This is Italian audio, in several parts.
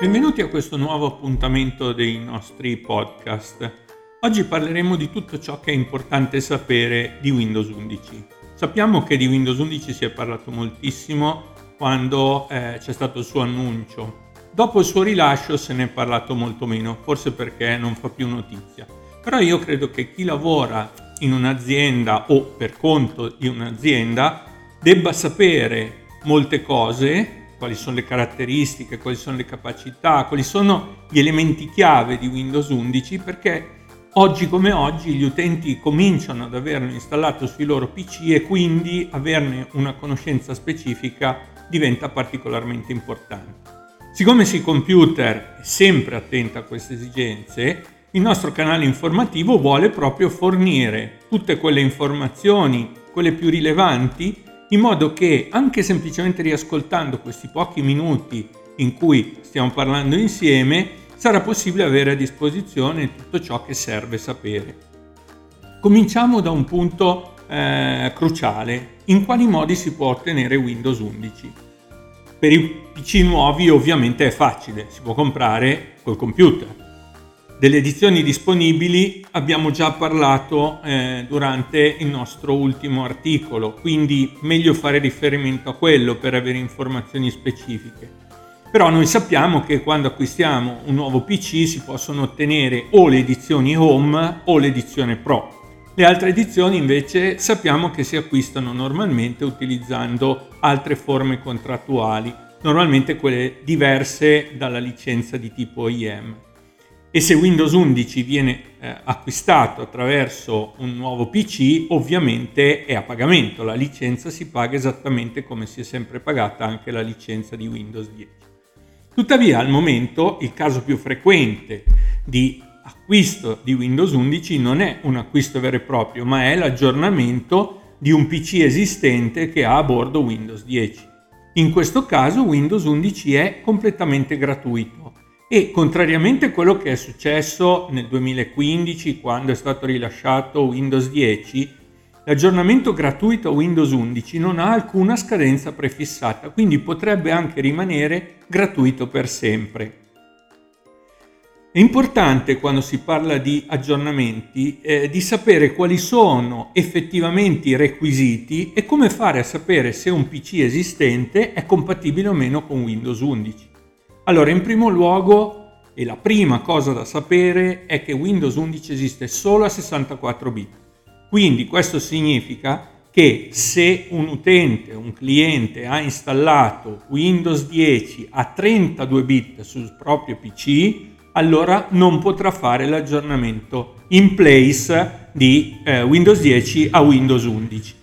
Benvenuti a questo nuovo appuntamento dei nostri podcast. Oggi parleremo di tutto ciò che è importante sapere di Windows 11. Sappiamo che di Windows 11 si è parlato moltissimo quando eh, c'è stato il suo annuncio. Dopo il suo rilascio se ne è parlato molto meno, forse perché non fa più notizia. Però io credo che chi lavora in un'azienda o per conto di un'azienda debba sapere molte cose quali sono le caratteristiche, quali sono le capacità, quali sono gli elementi chiave di Windows 11 perché oggi come oggi gli utenti cominciano ad averlo installato sui loro PC e quindi averne una conoscenza specifica diventa particolarmente importante. Siccome Si Computer è sempre attento a queste esigenze, il nostro canale informativo vuole proprio fornire tutte quelle informazioni, quelle più rilevanti, in modo che anche semplicemente riascoltando questi pochi minuti in cui stiamo parlando insieme, sarà possibile avere a disposizione tutto ciò che serve sapere. Cominciamo da un punto eh, cruciale, in quali modi si può ottenere Windows 11. Per i PC nuovi ovviamente è facile, si può comprare col computer delle edizioni disponibili abbiamo già parlato eh, durante il nostro ultimo articolo, quindi meglio fare riferimento a quello per avere informazioni specifiche. Però noi sappiamo che quando acquistiamo un nuovo PC si possono ottenere o le edizioni Home o l'edizione Pro. Le altre edizioni invece sappiamo che si acquistano normalmente utilizzando altre forme contrattuali, normalmente quelle diverse dalla licenza di tipo IM e se Windows 11 viene eh, acquistato attraverso un nuovo PC ovviamente è a pagamento, la licenza si paga esattamente come si è sempre pagata anche la licenza di Windows 10. Tuttavia al momento il caso più frequente di acquisto di Windows 11 non è un acquisto vero e proprio ma è l'aggiornamento di un PC esistente che ha a bordo Windows 10. In questo caso Windows 11 è completamente gratuito e contrariamente a quello che è successo nel 2015 quando è stato rilasciato Windows 10, l'aggiornamento gratuito a Windows 11 non ha alcuna scadenza prefissata, quindi potrebbe anche rimanere gratuito per sempre. È importante quando si parla di aggiornamenti eh, di sapere quali sono effettivamente i requisiti e come fare a sapere se un PC esistente è compatibile o meno con Windows 11. Allora, in primo luogo, e la prima cosa da sapere è che Windows 11 esiste solo a 64 bit. Quindi questo significa che se un utente, un cliente ha installato Windows 10 a 32 bit sul proprio PC, allora non potrà fare l'aggiornamento in place di eh, Windows 10 a Windows 11.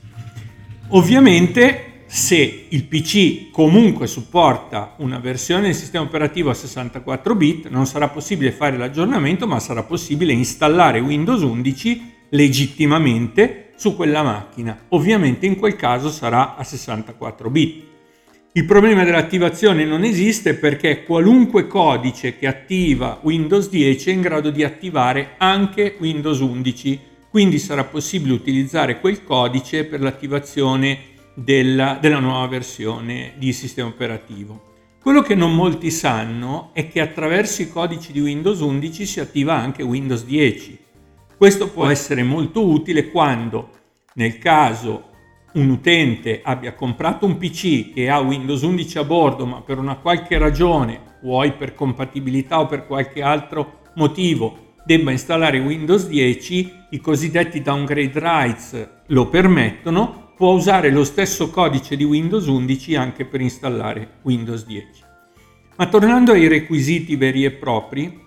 Ovviamente se il PC comunque supporta una versione del sistema operativo a 64 bit, non sarà possibile fare l'aggiornamento, ma sarà possibile installare Windows 11 legittimamente su quella macchina. Ovviamente in quel caso sarà a 64 bit. Il problema dell'attivazione non esiste perché qualunque codice che attiva Windows 10 è in grado di attivare anche Windows 11, quindi sarà possibile utilizzare quel codice per l'attivazione della, della nuova versione di sistema operativo. Quello che non molti sanno è che attraverso i codici di Windows 11 si attiva anche Windows 10. Questo può essere molto utile quando, nel caso un utente abbia comprato un PC che ha Windows 11 a bordo, ma per una qualche ragione, vuoi per compatibilità o per qualche altro motivo, debba installare Windows 10, i cosiddetti downgrade rights lo permettono, può usare lo stesso codice di Windows 11 anche per installare Windows 10. Ma tornando ai requisiti veri e propri,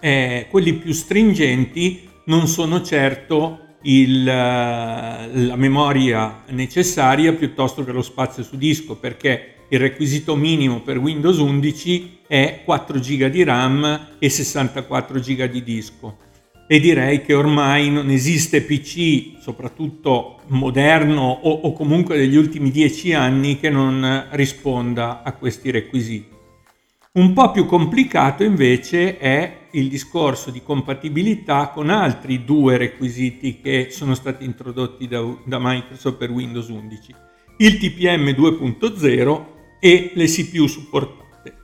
eh, quelli più stringenti non sono certo il, la memoria necessaria piuttosto che lo spazio su disco perché il requisito minimo per Windows 11 è 4 GB di RAM e 64 GB di disco e direi che ormai non esiste PC, soprattutto moderno o, o, comunque degli ultimi dieci anni, che non risponda a questi requisiti. Un po' più complicato invece è il discorso di compatibilità con altri due requisiti che sono stati introdotti da, da Microsoft per Windows 11, il TPM 2.0 e le CPU supportate.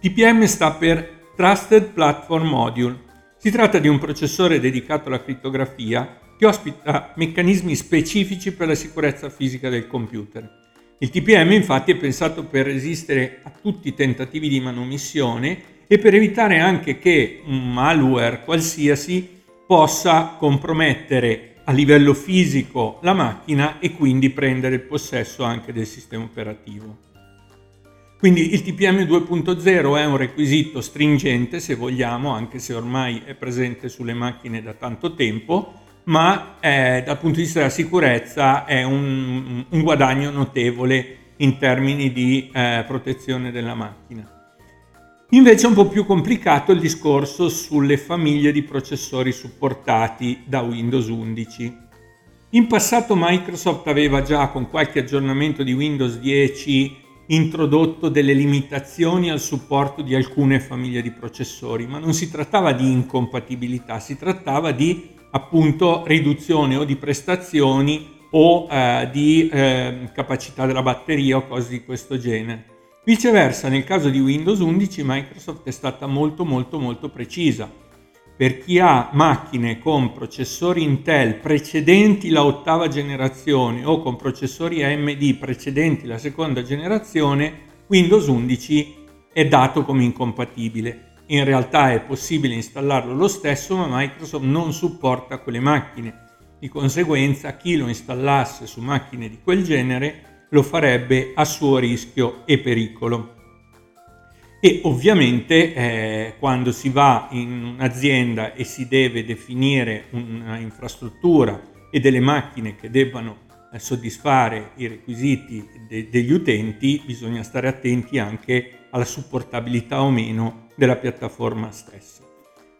TPM sta per Trusted Platform Module. Si tratta di un processore dedicato alla crittografia che ospita meccanismi specifici per la sicurezza fisica del computer. Il TPM infatti è pensato per resistere a tutti i tentativi di manomissione e per evitare anche che un malware qualsiasi possa compromettere a livello fisico la macchina e quindi prendere il possesso anche del sistema operativo. Quindi il TPM 2.0 è un requisito stringente se vogliamo, anche se ormai è presente sulle macchine da tanto tempo, ma eh, dal punto di vista della sicurezza è un, un guadagno notevole in termini di eh, protezione della macchina. Invece è un po' più complicato il discorso sulle famiglie di processori supportati da Windows 11. In passato Microsoft aveva già con qualche aggiornamento di Windows 10 introdotto delle limitazioni al supporto di alcune famiglie di processori, ma non si trattava di incompatibilità, si trattava di appunto riduzione o di prestazioni o eh, di eh, capacità della batteria o cose di questo genere. Viceversa, nel caso di Windows 11 Microsoft è stata molto molto molto precisa. Per chi ha macchine con processori Intel precedenti la ottava generazione o con processori AMD precedenti la seconda generazione, Windows 11 è dato come incompatibile. In realtà è possibile installarlo lo stesso, ma Microsoft non supporta quelle macchine. Di conseguenza, chi lo installasse su macchine di quel genere lo farebbe a suo rischio e pericolo. E ovviamente eh, quando si va in un'azienda e si deve definire un'infrastruttura e delle macchine che debbano eh, soddisfare i requisiti de- degli utenti, bisogna stare attenti anche alla supportabilità o meno della piattaforma stessa.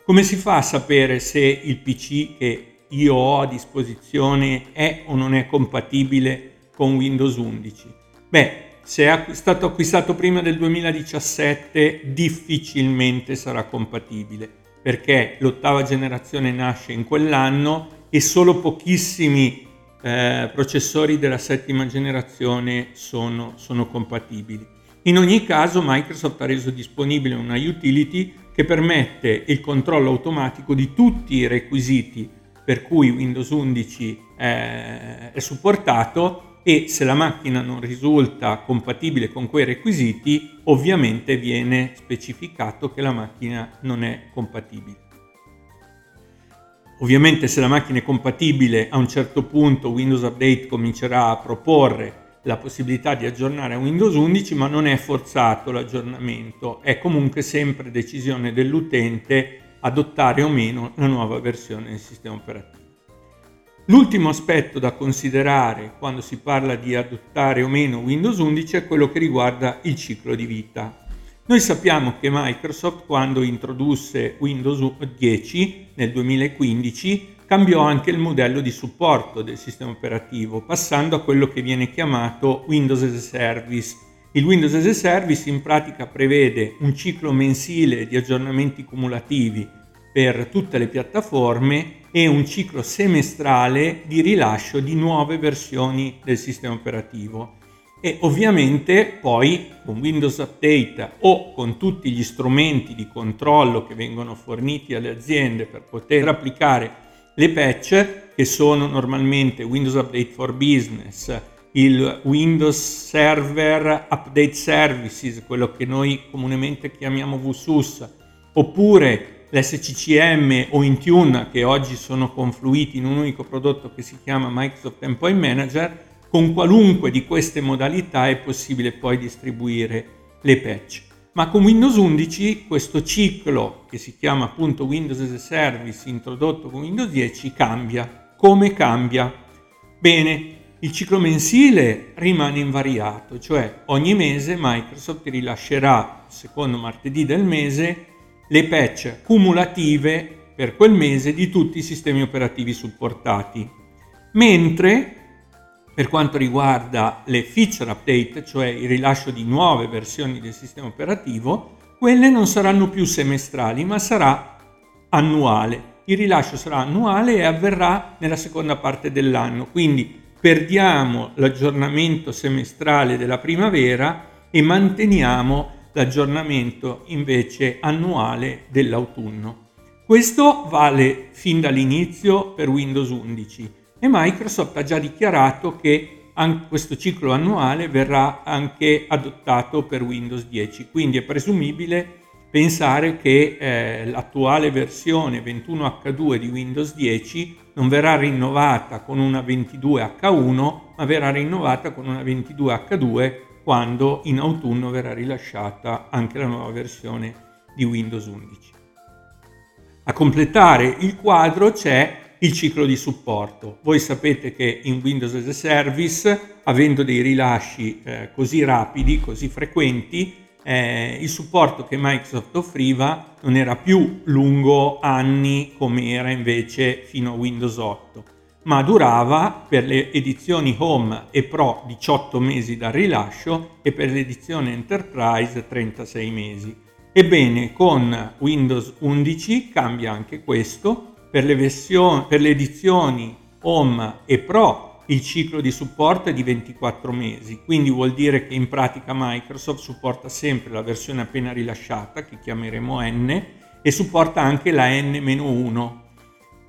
Come si fa a sapere se il PC che io ho a disposizione è o non è compatibile con Windows 11? Beh, se è stato acquistato prima del 2017 difficilmente sarà compatibile perché l'ottava generazione nasce in quell'anno e solo pochissimi eh, processori della settima generazione sono, sono compatibili. In ogni caso Microsoft ha reso disponibile una utility che permette il controllo automatico di tutti i requisiti per cui Windows 11 è, è supportato e se la macchina non risulta compatibile con quei requisiti, ovviamente viene specificato che la macchina non è compatibile. Ovviamente se la macchina è compatibile a un certo punto Windows Update comincerà a proporre la possibilità di aggiornare a Windows 11, ma non è forzato l'aggiornamento, è comunque sempre decisione dell'utente adottare o meno la nuova versione del sistema operativo. L'ultimo aspetto da considerare quando si parla di adottare o meno Windows 11 è quello che riguarda il ciclo di vita. Noi sappiamo che Microsoft quando introdusse Windows 10 nel 2015 cambiò anche il modello di supporto del sistema operativo, passando a quello che viene chiamato Windows as a Service. Il Windows as a Service in pratica prevede un ciclo mensile di aggiornamenti cumulativi per tutte le piattaforme e un ciclo semestrale di rilascio di nuove versioni del sistema operativo. E ovviamente poi con Windows Update o con tutti gli strumenti di controllo che vengono forniti alle aziende per poter applicare le patch, che sono normalmente Windows Update for Business, il Windows Server Update Services, quello che noi comunemente chiamiamo VSUS, oppure l'SCCM o Intune che oggi sono confluiti in un unico prodotto che si chiama Microsoft Endpoint Manager, con qualunque di queste modalità è possibile poi distribuire le patch. Ma con Windows 11 questo ciclo che si chiama appunto Windows as a Service introdotto con Windows 10 cambia. Come cambia? Bene, il ciclo mensile rimane invariato, cioè ogni mese Microsoft rilascerà, secondo martedì del mese, le patch cumulative per quel mese di tutti i sistemi operativi supportati. Mentre per quanto riguarda le feature update, cioè il rilascio di nuove versioni del sistema operativo, quelle non saranno più semestrali, ma sarà annuale. Il rilascio sarà annuale e avverrà nella seconda parte dell'anno, quindi perdiamo l'aggiornamento semestrale della primavera e manteniamo l'aggiornamento invece annuale dell'autunno. Questo vale fin dall'inizio per Windows 11 e Microsoft ha già dichiarato che questo ciclo annuale verrà anche adottato per Windows 10, quindi è presumibile pensare che eh, l'attuale versione 21H2 di Windows 10 non verrà rinnovata con una 22H1, ma verrà rinnovata con una 22H2 quando in autunno verrà rilasciata anche la nuova versione di Windows 11. A completare il quadro c'è il ciclo di supporto. Voi sapete che in Windows as a Service, avendo dei rilasci eh, così rapidi, così frequenti, eh, il supporto che Microsoft offriva non era più lungo anni come era invece fino a Windows 8, ma durava per le edizioni Home e Pro 18 mesi dal rilascio e per l'edizione Enterprise 36 mesi. Ebbene, con Windows 11 cambia anche questo, per le, versioni, per le edizioni Home e Pro il ciclo di supporto è di 24 mesi, quindi vuol dire che in pratica Microsoft supporta sempre la versione appena rilasciata, che chiameremo N, e supporta anche la N-1,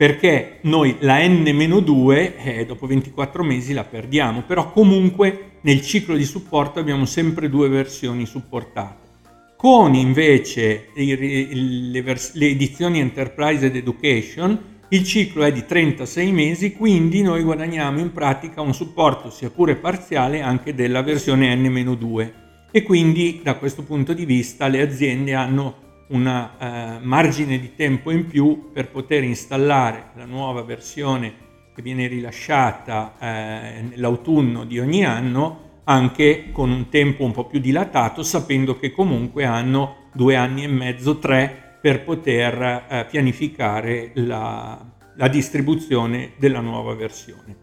perché noi la N-2 eh, dopo 24 mesi la perdiamo, però comunque nel ciclo di supporto abbiamo sempre due versioni supportate. Con invece le, vers- le edizioni Enterprise ed Education il ciclo è di 36 mesi, quindi noi guadagniamo in pratica un supporto sia pure parziale anche della versione N-2 e quindi da questo punto di vista le aziende hanno un eh, margine di tempo in più per poter installare la nuova versione che viene rilasciata eh, nell'autunno di ogni anno anche con un tempo un po' più dilatato sapendo che comunque hanno due anni e mezzo, tre per poter eh, pianificare la, la distribuzione della nuova versione.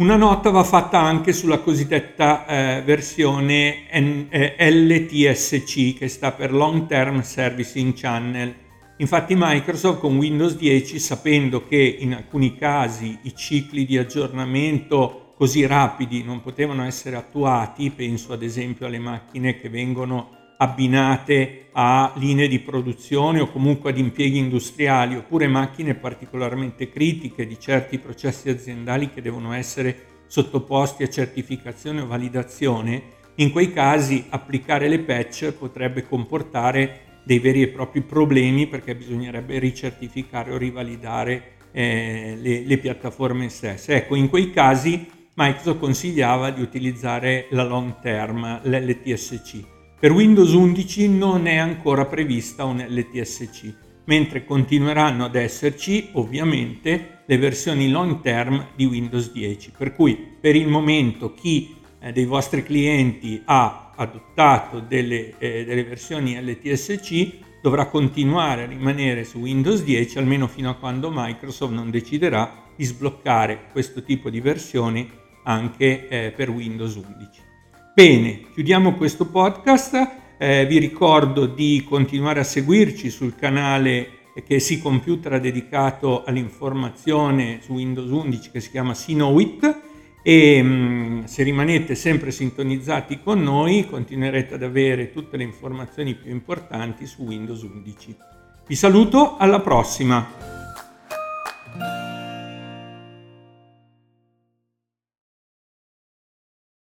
Una nota va fatta anche sulla cosiddetta eh, versione N- eh, LTSC che sta per Long Term Servicing Channel. Infatti Microsoft con Windows 10, sapendo che in alcuni casi i cicli di aggiornamento così rapidi non potevano essere attuati, penso ad esempio alle macchine che vengono abbinate a linee di produzione o comunque ad impieghi industriali oppure macchine particolarmente critiche di certi processi aziendali che devono essere sottoposti a certificazione o validazione, in quei casi applicare le patch potrebbe comportare dei veri e propri problemi perché bisognerebbe ricertificare o rivalidare eh, le, le piattaforme stesse. Ecco, in quei casi Microsoft consigliava di utilizzare la long term, l'LTSC per Windows 11 non è ancora prevista un LTSC, mentre continueranno ad esserci ovviamente le versioni long term di Windows 10, per cui per il momento chi eh, dei vostri clienti ha adottato delle, eh, delle versioni LTSC dovrà continuare a rimanere su Windows 10 almeno fino a quando Microsoft non deciderà di sbloccare questo tipo di versioni anche eh, per Windows 11. Bene, chiudiamo questo podcast. Eh, vi ricordo di continuare a seguirci sul canale che si computer dedicato all'informazione su Windows 11 che si chiama Sinowit e mm, se rimanete sempre sintonizzati con noi continuerete ad avere tutte le informazioni più importanti su Windows 11. Vi saluto, alla prossima!